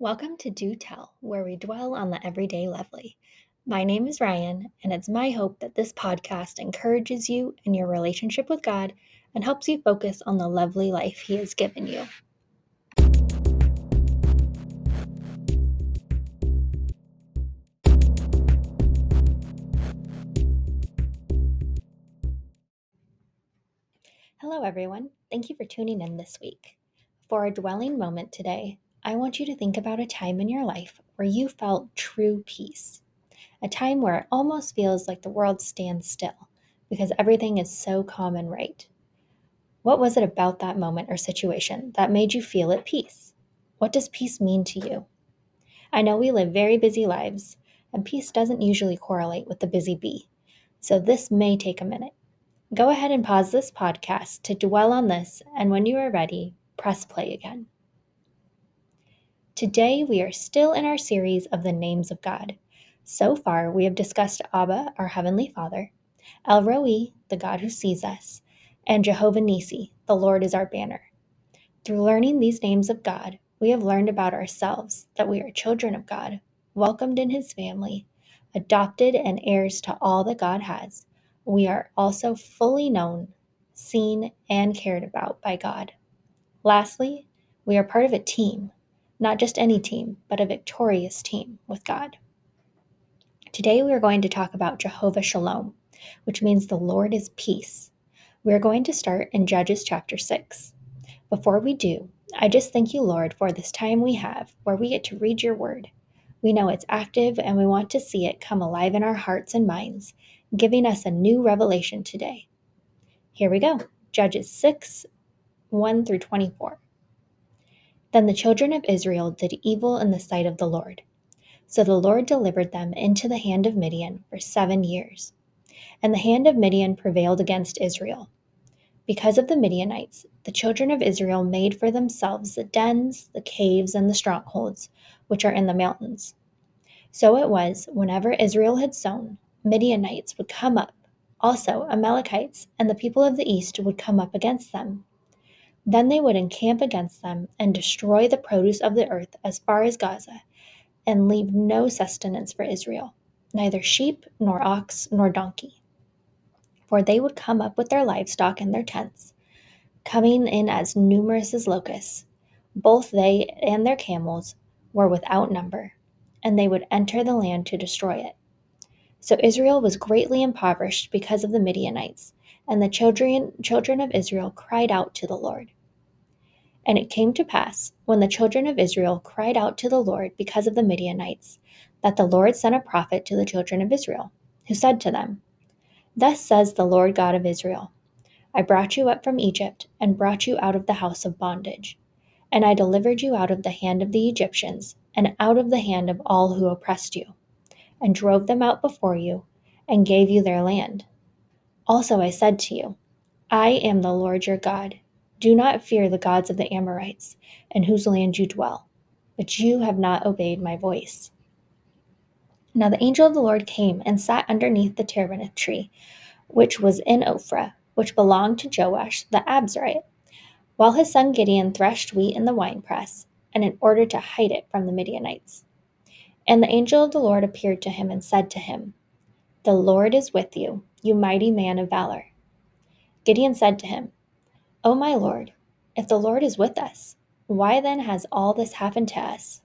Welcome to Do Tell, where we dwell on the everyday lovely. My name is Ryan, and it's my hope that this podcast encourages you in your relationship with God and helps you focus on the lovely life He has given you. Hello, everyone. Thank you for tuning in this week. For a dwelling moment today, I want you to think about a time in your life where you felt true peace. A time where it almost feels like the world stands still because everything is so calm and right. What was it about that moment or situation that made you feel at peace? What does peace mean to you? I know we live very busy lives, and peace doesn't usually correlate with the busy bee, so this may take a minute. Go ahead and pause this podcast to dwell on this, and when you are ready, press play again. Today, we are still in our series of the names of God. So far, we have discussed Abba, our Heavenly Father, El Roi, the God who sees us, and Jehovah Nisi, the Lord is our banner. Through learning these names of God, we have learned about ourselves that we are children of God, welcomed in His family, adopted and heirs to all that God has. We are also fully known, seen, and cared about by God. Lastly, we are part of a team not just any team, but a victorious team with God. Today we are going to talk about Jehovah Shalom, which means the Lord is peace. We are going to start in Judges chapter 6. Before we do, I just thank you, Lord, for this time we have where we get to read your word. We know it's active and we want to see it come alive in our hearts and minds, giving us a new revelation today. Here we go Judges 6 1 through 24. Then the children of Israel did evil in the sight of the Lord. So the Lord delivered them into the hand of Midian for seven years. And the hand of Midian prevailed against Israel. Because of the Midianites, the children of Israel made for themselves the dens, the caves, and the strongholds, which are in the mountains. So it was, whenever Israel had sown, Midianites would come up. Also, Amalekites and the people of the east would come up against them. Then they would encamp against them and destroy the produce of the earth as far as Gaza, and leave no sustenance for Israel, neither sheep, nor ox, nor donkey. For they would come up with their livestock and their tents, coming in as numerous as locusts. Both they and their camels were without number, and they would enter the land to destroy it. So Israel was greatly impoverished because of the Midianites, and the children, children of Israel cried out to the Lord. And it came to pass, when the children of Israel cried out to the Lord because of the Midianites, that the Lord sent a prophet to the children of Israel, who said to them, Thus says the Lord God of Israel I brought you up from Egypt, and brought you out of the house of bondage. And I delivered you out of the hand of the Egyptians, and out of the hand of all who oppressed you, and drove them out before you, and gave you their land. Also I said to you, I am the Lord your God do not fear the gods of the Amorites, in whose land you dwell, but you have not obeyed my voice. Now the angel of the Lord came and sat underneath the terebinth tree, which was in Ophrah, which belonged to Joash the Abiezrite, while his son Gideon threshed wheat in the winepress, and in order to hide it from the Midianites. And the angel of the Lord appeared to him and said to him, The Lord is with you, you mighty man of valor. Gideon said to him, O my Lord, if the Lord is with us, why then has all this happened to us?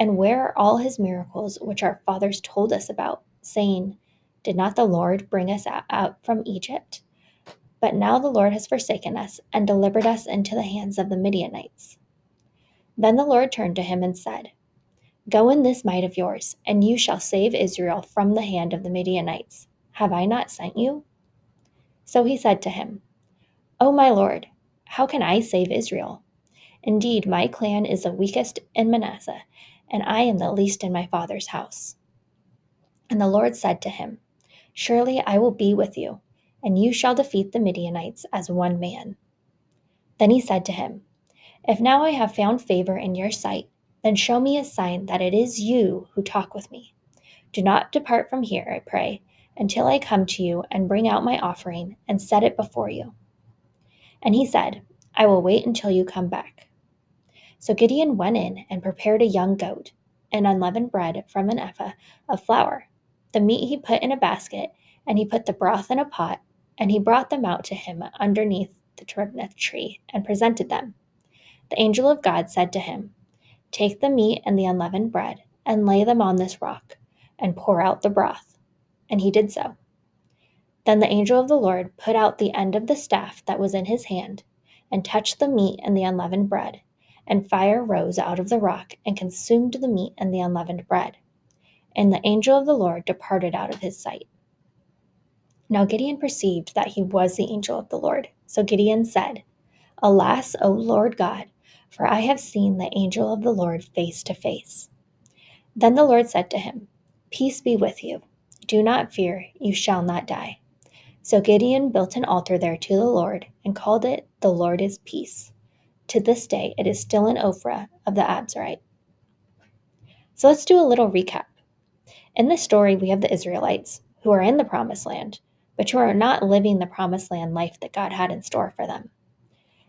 And where are all his miracles which our fathers told us about, saying, Did not the Lord bring us out from Egypt? But now the Lord has forsaken us and delivered us into the hands of the Midianites. Then the Lord turned to him and said, Go in this might of yours, and you shall save Israel from the hand of the Midianites. Have I not sent you? So he said to him, O my Lord, how can I save Israel? Indeed, my clan is the weakest in Manasseh, and I am the least in my father's house. And the Lord said to him, Surely I will be with you, and you shall defeat the Midianites as one man. Then he said to him, If now I have found favor in your sight, then show me a sign that it is you who talk with me. Do not depart from here, I pray, until I come to you and bring out my offering and set it before you. And he said, I will wait until you come back. So Gideon went in and prepared a young goat and unleavened bread from an ephah of flour. The meat he put in a basket, and he put the broth in a pot, and he brought them out to him underneath the terebinth tree and presented them. The angel of God said to him, Take the meat and the unleavened bread, and lay them on this rock, and pour out the broth. And he did so. Then the angel of the Lord put out the end of the staff that was in his hand, and touched the meat and the unleavened bread, and fire rose out of the rock and consumed the meat and the unleavened bread. And the angel of the Lord departed out of his sight. Now Gideon perceived that he was the angel of the Lord. So Gideon said, Alas, O Lord God, for I have seen the angel of the Lord face to face. Then the Lord said to him, Peace be with you. Do not fear, you shall not die. So Gideon built an altar there to the Lord and called it, The Lord is Peace. To this day, it is still in Ophrah of the Abiezrite. So let's do a little recap. In this story, we have the Israelites who are in the promised land, but who are not living the promised land life that God had in store for them.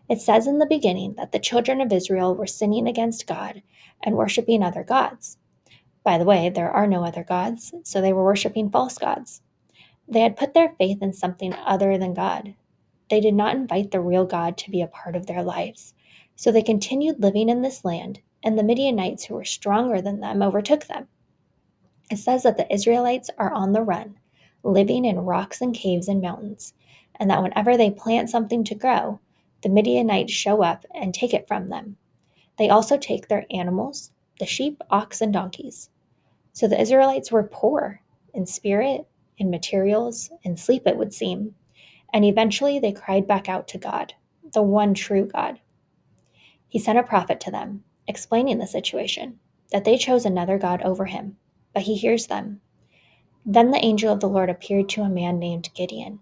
It says in the beginning that the children of Israel were sinning against God and worshiping other gods. By the way, there are no other gods, so they were worshiping false gods. They had put their faith in something other than God. They did not invite the real God to be a part of their lives. So they continued living in this land, and the Midianites, who were stronger than them, overtook them. It says that the Israelites are on the run, living in rocks and caves and mountains, and that whenever they plant something to grow, the Midianites show up and take it from them. They also take their animals, the sheep, ox, and donkeys. So the Israelites were poor in spirit in materials, in sleep, it would seem. And eventually they cried back out to God, the one true God. He sent a prophet to them, explaining the situation, that they chose another God over him, but he hears them. Then the angel of the Lord appeared to a man named Gideon.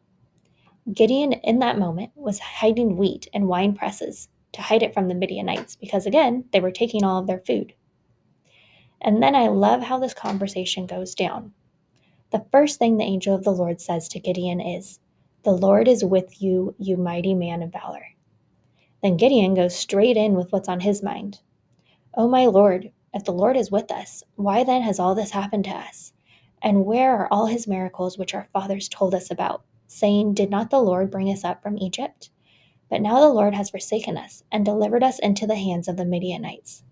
Gideon, in that moment, was hiding wheat in wine presses to hide it from the Midianites because, again, they were taking all of their food. And then I love how this conversation goes down the first thing the angel of the Lord says to Gideon is, The Lord is with you, you mighty man of valor. Then Gideon goes straight in with what's on his mind. Oh, my Lord, if the Lord is with us, why then has all this happened to us? And where are all his miracles which our fathers told us about, saying, Did not the Lord bring us up from Egypt? But now the Lord has forsaken us and delivered us into the hands of the Midianites.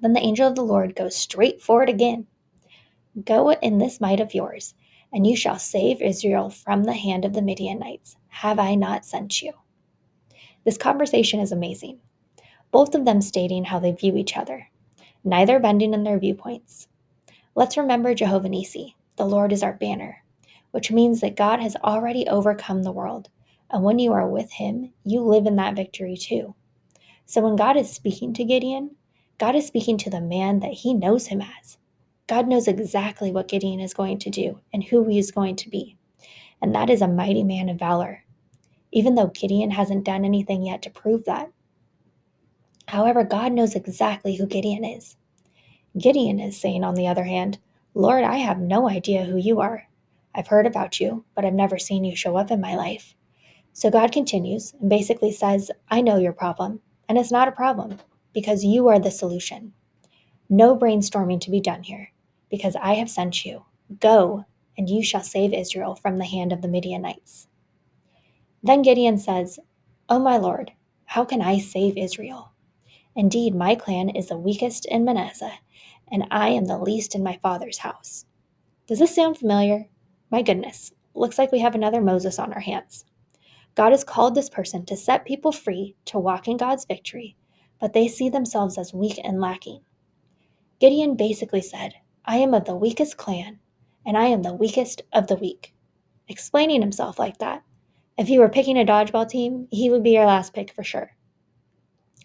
Then the angel of the Lord goes straight forward again Go in this might of yours, and you shall save Israel from the hand of the Midianites. Have I not sent you? This conversation is amazing, both of them stating how they view each other, neither bending in their viewpoints. Let's remember Jehovah Nissi, the Lord is our banner, which means that God has already overcome the world, and when you are with Him, you live in that victory too. So when God is speaking to Gideon, God is speaking to the man that he knows him as, God knows exactly what Gideon is going to do and who he is going to be. And that is a mighty man of valor, even though Gideon hasn't done anything yet to prove that. However, God knows exactly who Gideon is. Gideon is saying, on the other hand, Lord, I have no idea who you are. I've heard about you, but I've never seen you show up in my life. So God continues and basically says, I know your problem, and it's not a problem because you are the solution. No brainstorming to be done here because I have sent you. Go, and you shall save Israel from the hand of the Midianites. Then Gideon says, O my Lord, how can I save Israel? Indeed, my clan is the weakest in Manasseh, and I am the least in my father's house. Does this sound familiar? My goodness, looks like we have another Moses on our hands. God has called this person to set people free to walk in God's victory, but they see themselves as weak and lacking. Gideon basically said, I am of the weakest clan, and I am the weakest of the weak. Explaining himself like that. If he were picking a dodgeball team, he would be your last pick for sure.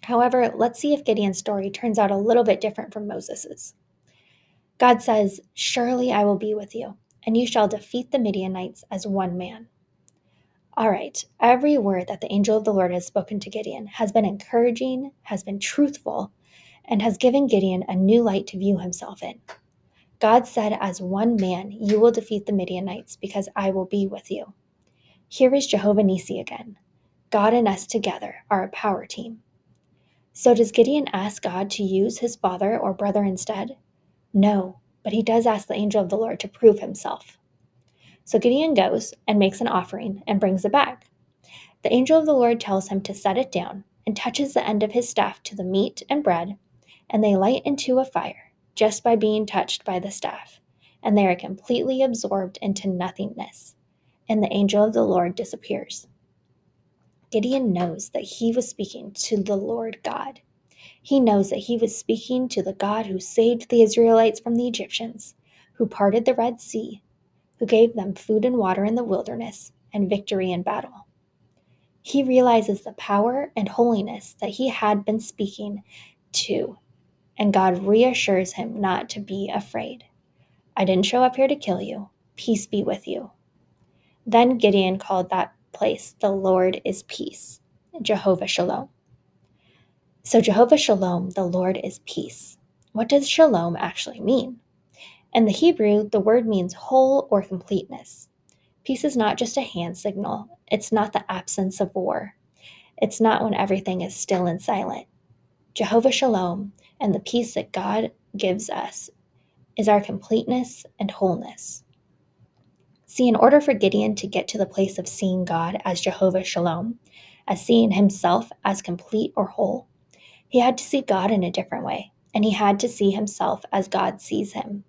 However, let's see if Gideon's story turns out a little bit different from Moses's. God says, Surely I will be with you, and you shall defeat the Midianites as one man. All right, every word that the angel of the Lord has spoken to Gideon has been encouraging, has been truthful, and has given Gideon a new light to view himself in. God said, As one man, you will defeat the Midianites because I will be with you. Here is Jehovah Nissi again. God and us together are a power team. So, does Gideon ask God to use his father or brother instead? No, but he does ask the angel of the Lord to prove himself. So Gideon goes and makes an offering and brings it back. The angel of the Lord tells him to set it down and touches the end of his staff to the meat and bread, and they light into a fire just by being touched by the staff, and they are completely absorbed into nothingness, and the angel of the Lord disappears. Gideon knows that he was speaking to the Lord God. He knows that he was speaking to the God who saved the Israelites from the Egyptians, who parted the Red Sea, who gave them food and water in the wilderness and victory in battle. He realizes the power and holiness that he had been speaking to, and God reassures him not to be afraid. I didn't show up here to kill you. Peace be with you. Then Gideon called that place, The Lord is Peace, Jehovah Shalom. So, Jehovah Shalom, the Lord is peace. What does shalom actually mean? In the Hebrew, the word means whole or completeness. Peace is not just a hand signal, it's not the absence of war, it's not when everything is still and silent. Jehovah Shalom and the peace that God gives us is our completeness and wholeness. See, in order for Gideon to get to the place of seeing God as Jehovah Shalom, as seeing himself as complete or whole, he had to see God in a different way, and he had to see himself as God sees him.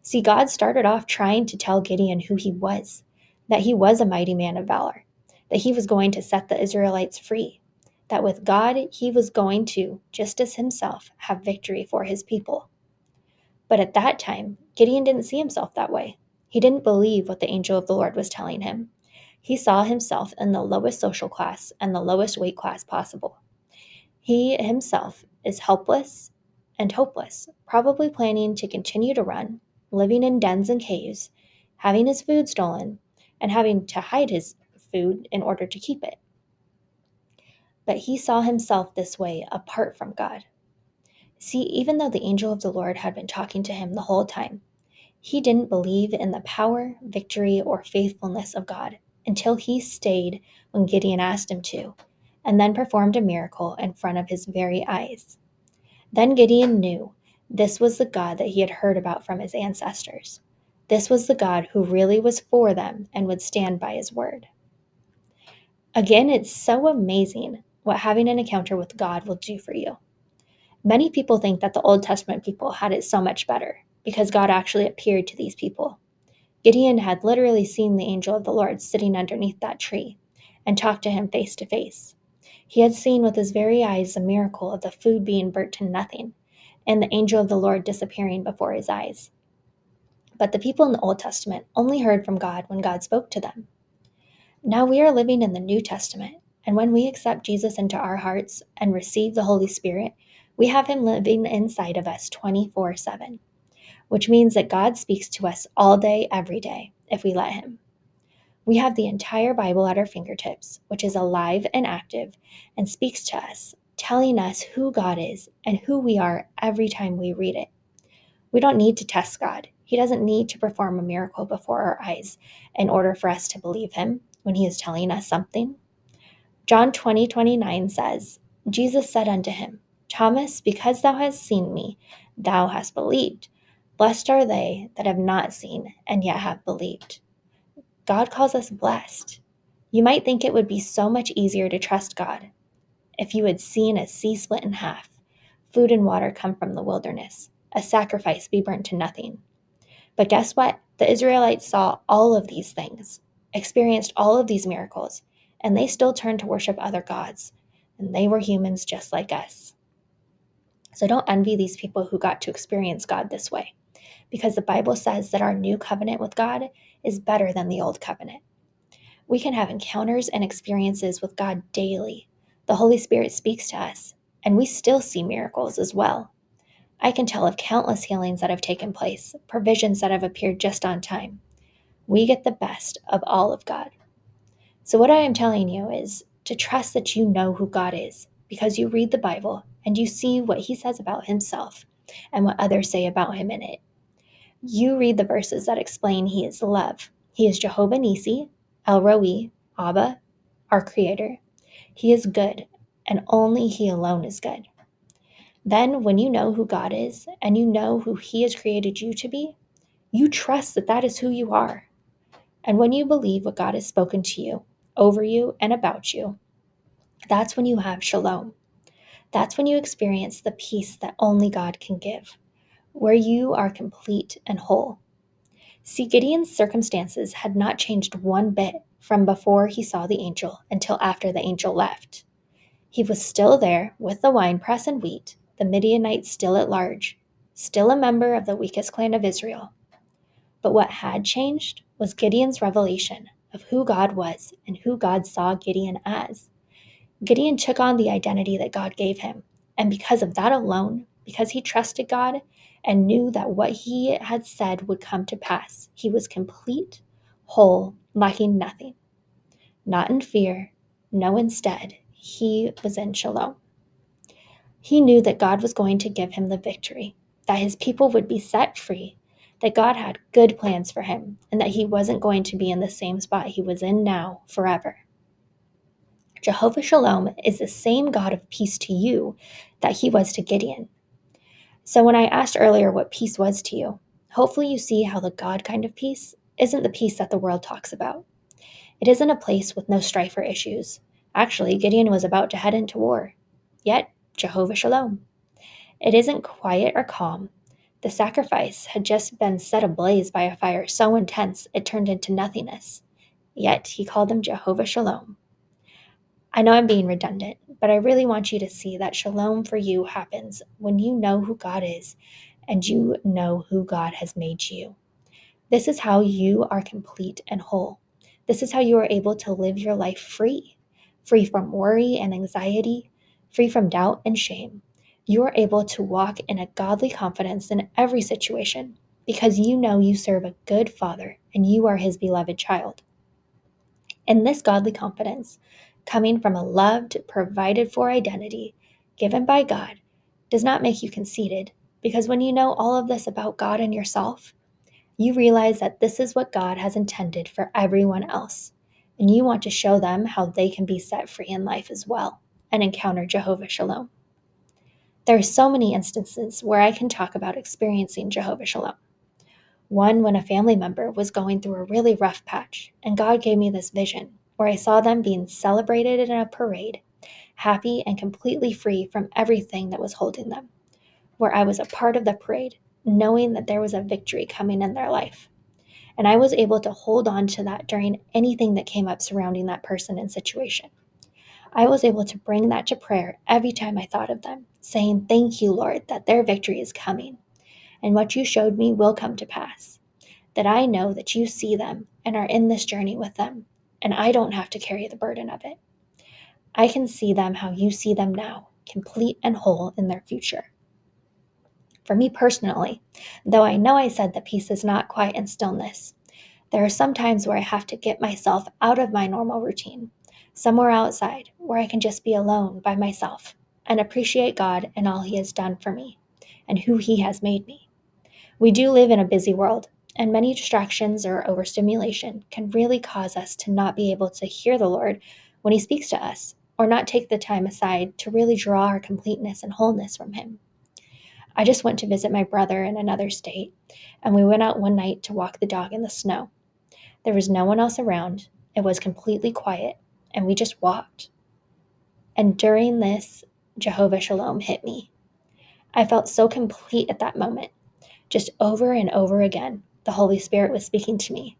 See, God started off trying to tell Gideon who he was, that he was a mighty man of valor, that he was going to set the Israelites free, that with God he was going to, just as himself, have victory for his people. But at that time, Gideon didn't see himself that way. He didn't believe what the angel of the Lord was telling him. He saw himself in the lowest social class and the lowest weight class possible. He himself is helpless and hopeless, probably planning to continue to run, living in dens and caves, having his food stolen, and having to hide his food in order to keep it. But he saw himself this way apart from God. See, even though the angel of the Lord had been talking to him the whole time, he didn't believe in the power, victory, or faithfulness of God until he stayed when Gideon asked him to, and then performed a miracle in front of his very eyes. Then Gideon knew this was the God that he had heard about from his ancestors. This was the God who really was for them and would stand by his word. Again, it's so amazing what having an encounter with God will do for you. Many people think that the Old Testament people had it so much better because God actually appeared to these people. Gideon had literally seen the angel of the Lord sitting underneath that tree and talked to him face to face. He had seen with his very eyes the miracle of the food being burnt to nothing and the angel of the Lord disappearing before his eyes. But the people in the Old Testament only heard from God when God spoke to them. Now we are living in the New Testament, and when we accept Jesus into our hearts and receive the Holy Spirit, we have Him living inside of us 24 7 which means that God speaks to us all day, every day, if we let Him. We have the entire Bible at our fingertips, which is alive and active and speaks to us, telling us who God is and who we are every time we read it. We don't need to test God. He doesn't need to perform a miracle before our eyes in order for us to believe Him when He is telling us something. John 20 29 says, Jesus said unto him, Thomas, because thou hast seen me, thou hast believed. Blessed are they that have not seen and yet have believed. God calls us blessed. You might think it would be so much easier to trust God if you had seen a sea split in half, food and water come from the wilderness, a sacrifice be burnt to nothing. But guess what? The Israelites saw all of these things, experienced all of these miracles, and they still turned to worship other gods. And they were humans just like us. So don't envy these people who got to experience God this way because the Bible says that our new covenant with God is better than the old covenant. We can have encounters and experiences with God daily. The Holy Spirit speaks to us, and we still see miracles as well. I can tell of countless healings that have taken place, provisions that have appeared just on time. We get the best of all of God. So, what I am telling you is to trust that you know who God is because you read the Bible and you see what He says about Himself and what others say about Him in it. You read the verses that explain He is love. He is Jehovah Nisi, El Roi, Abba, our Creator. He is good, and only He alone is good. Then, when you know who God is and you know who He has created you to be, you trust that that is who you are. And when you believe what God has spoken to you, over you, and about you, that's when you have shalom. That's when you experience the peace that only God can give, where you are complete and whole. See, Gideon's circumstances had not changed one bit from before he saw the angel until after the angel left. He was still there with the winepress and wheat, the Midianites still at large, still a member of the weakest clan of Israel. But what had changed was Gideon's revelation of who God was and who God saw Gideon as. Gideon took on the identity that God gave him, and because of that alone, because he trusted God and knew that what he had said would come to pass, he was complete, whole, lacking nothing. Not in fear, no, instead, he was in shalom. He knew that God was going to give him the victory, that his people would be set free, that God had good plans for him, and that he wasn't going to be in the same spot he was in now forever. Jehovah Shalom is the same God of peace to you that he was to Gideon. So, when I asked earlier what peace was to you, hopefully you see how the God kind of peace isn't the peace that the world talks about. It isn't a place with no strife or issues. Actually, Gideon was about to head into war. Yet, Jehovah Shalom. It isn't quiet or calm. The sacrifice had just been set ablaze by a fire so intense it turned into nothingness. Yet he called them Jehovah Shalom. I know I'm being redundant, but I really want you to see that shalom for you happens when you know who God is and you know who God has made you. This is how you are complete and whole. This is how you are able to live your life free, free from worry and anxiety, free from doubt and shame. You are able to walk in a godly confidence in every situation because you know you serve a good Father and you are His beloved child. And this godly confidence, coming from a loved, provided for identity given by God does not make you conceited, because when you know all of this about God and yourself, you realize that this is what God has intended for everyone else, and you want to show them how they can be set free in life as well and encounter Jehovah Shalom. There are so many instances where I can talk about experiencing Jehovah Shalom. One when a family member was going through a really rough patch, and God gave me this vision where I saw them being celebrated in a parade, happy and completely free from everything that was holding them, where I was a part of the parade, knowing that there was a victory coming in their life. And I was able to hold on to that during anything that came up surrounding that person and situation. I was able to bring that to prayer every time I thought of them, saying, Thank you, Lord, that their victory is coming, and what you showed me will come to pass. That I know that you see them and are in this journey with them, and I don't have to carry the burden of it. I can see them how you see them now, complete and whole in their future. For me personally, though I know I said that peace is not quiet and stillness, there are some times where I have to get myself out of my normal routine, somewhere outside where I can just be alone by myself and appreciate God and all He has done for me and who He has made me. We do live in a busy world, and many distractions or overstimulation can really cause us to not be able to hear the Lord when He speaks to us, or not take the time aside to really draw our completeness and wholeness from Him. I just went to visit my brother in another state, and we went out one night to walk the dog in the snow. There was no one else around, it was completely quiet, and we just walked. And during this, Jehovah Shalom hit me. I felt so complete at that moment. Just over and over again, the Holy Spirit was speaking to me.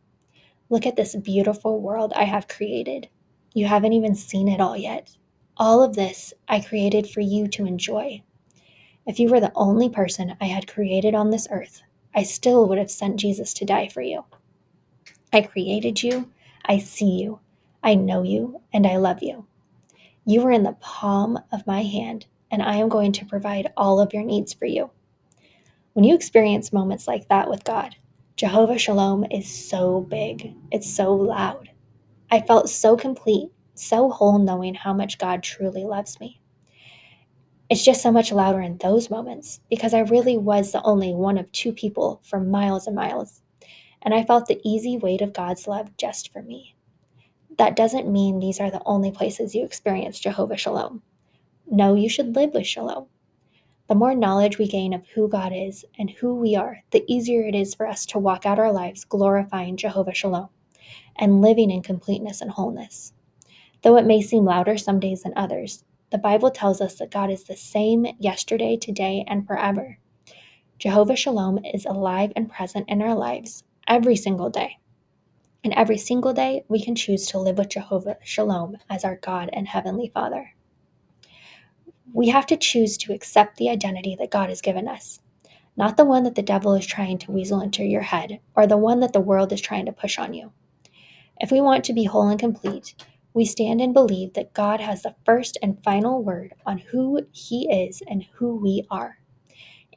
Look at this beautiful world I have created. You haven't even seen it all yet. All of this I created for you to enjoy. If you were the only person I had created on this earth, I still would have sent Jesus to die for you. I created you, I see you, I know you, and I love you. You are in the palm of my hand, and I am going to provide all of your needs for you. When you experience moments like that with God, Jehovah Shalom is so big, it's so loud. I felt so complete, so whole knowing how much God truly loves me. It's just so much louder in those moments because I really was the only one of two people for miles and miles, and I felt the easy weight of God's love just for me. That doesn't mean these are the only places you experience Jehovah Shalom. No, you should live with shalom. The more knowledge we gain of who God is and who we are, the easier it is for us to walk out our lives glorifying Jehovah Shalom and living in completeness and wholeness. Though it may seem louder some days than others, the Bible tells us that God is the same yesterday, today, and forever. Jehovah Shalom is alive and present in our lives every single day. And every single day, we can choose to live with Jehovah Shalom as our God and Heavenly Father. We have to choose to accept the identity that God has given us, not the one that the devil is trying to weasel into your head or the one that the world is trying to push on you. If we want to be whole and complete, we stand and believe that God has the first and final word on who He is and who we are.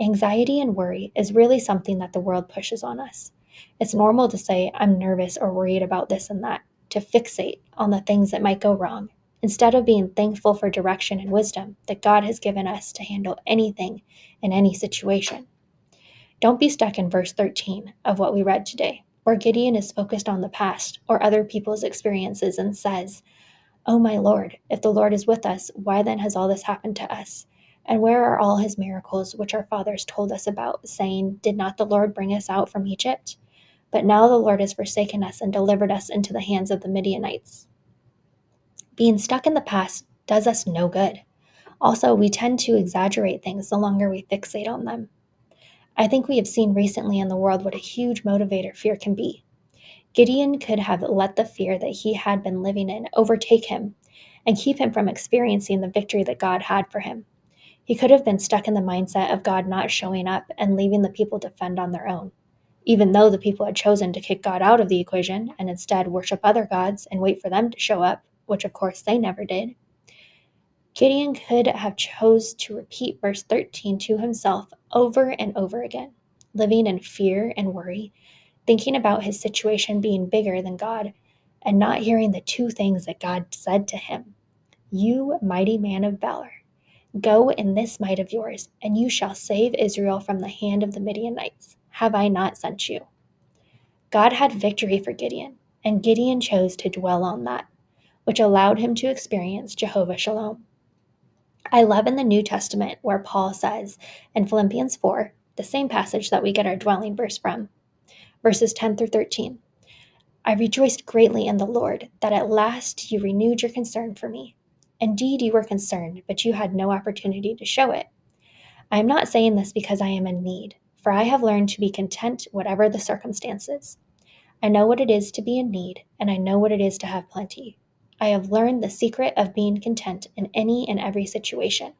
Anxiety and worry is really something that the world pushes on us. It's normal to say, I'm nervous or worried about this and that, to fixate on the things that might go wrong, instead of being thankful for direction and wisdom that God has given us to handle anything in any situation. Don't be stuck in verse 13 of what we read today, where Gideon is focused on the past or other people's experiences and says, Oh my Lord, if the Lord is with us, why then has all this happened to us? And where are all his miracles which our fathers told us about, saying, Did not the Lord bring us out from Egypt? But now the Lord has forsaken us and delivered us into the hands of the Midianites. Being stuck in the past does us no good. Also, we tend to exaggerate things the longer we fixate on them. I think we have seen recently in the world what a huge motivator fear can be. Gideon could have let the fear that he had been living in overtake him and keep him from experiencing the victory that God had for him. He could have been stuck in the mindset of God not showing up and leaving the people to fend on their own even though the people had chosen to kick God out of the equation and instead worship other gods and wait for them to show up, which of course they never did. Gideon could have chose to repeat verse 13 to himself over and over again, living in fear and worry, thinking about his situation being bigger than God, and not hearing the two things that God said to him You, mighty man of valor, go in this might of yours, and you shall save Israel from the hand of the Midianites. Have I not sent you? God had victory for Gideon, and Gideon chose to dwell on that, which allowed him to experience Jehovah Shalom. I love in the New Testament where Paul says in Philippians 4, the same passage that we get our dwelling verse from, verses 10 through 13. I rejoiced greatly in the Lord that at last you renewed your concern for me. Indeed, you were concerned, but you had no opportunity to show it. I am not saying this because I am in need for I have learned to be content whatever the circumstances. I know what it is to be in need, and I know what it is to have plenty. I have learned the secret of being content in any and every situation,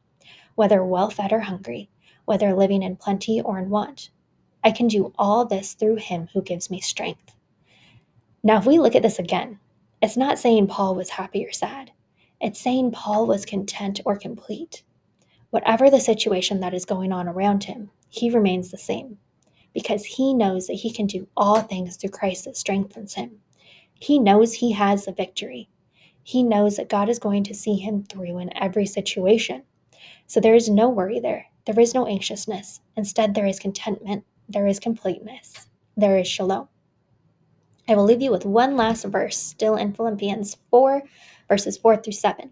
whether well fed or hungry, whether living in plenty or in want. I can do all this through him who gives me strength. Now, if we look at this again, it's not saying Paul was happy or sad. It's saying Paul was content or complete. Whatever the situation that is going on around him, he remains the same because he knows that he can do all things through Christ that strengthens him. He knows he has the victory. He knows that God is going to see him through in every situation. So there is no worry there. There is no anxiousness. Instead, there is contentment. There is completeness. There is shalom. I will leave you with one last verse, still in Philippians 4, verses 4 through 7.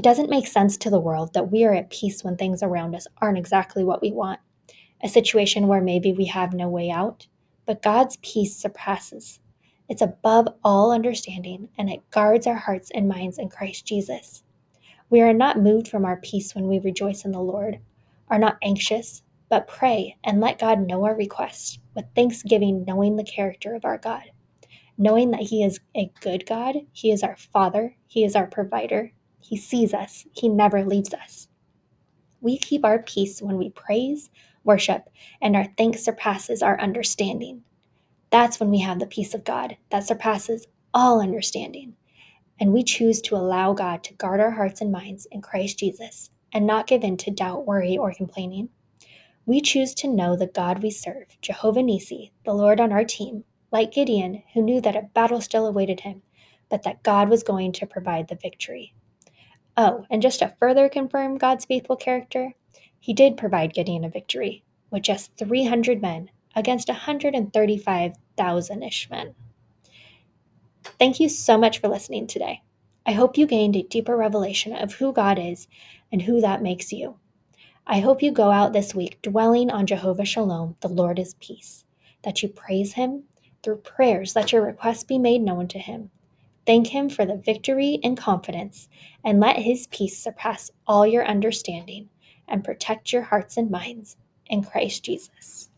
It doesn't make sense to the world that we are at peace when things around us aren't exactly what we want, a situation where maybe we have no way out. But God's peace surpasses. It's above all understanding, and it guards our hearts and minds in Christ Jesus. We are not moved from our peace when we rejoice in the Lord, are not anxious, but pray and let God know our requests with thanksgiving, knowing the character of our God. Knowing that He is a good God, He is our Father, He is our provider, he sees us, He never leaves us. We keep our peace when we praise, worship, and our thanks surpasses our understanding. That's when we have the peace of God that surpasses all understanding. And we choose to allow God to guard our hearts and minds in Christ Jesus and not give in to doubt, worry, or complaining. We choose to know the God we serve, Jehovah Nisi, the Lord on our team, like Gideon, who knew that a battle still awaited him, but that God was going to provide the victory. Oh, and just to further confirm God's faithful character, he did provide Gideon a victory with just 300 men against 135,000 ish men. Thank you so much for listening today. I hope you gained a deeper revelation of who God is and who that makes you. I hope you go out this week dwelling on Jehovah Shalom, the Lord is peace, that you praise Him through prayers, let your requests be made known to Him. Thank Him for the victory and confidence, and let His peace surpass all your understanding and protect your hearts and minds in Christ Jesus.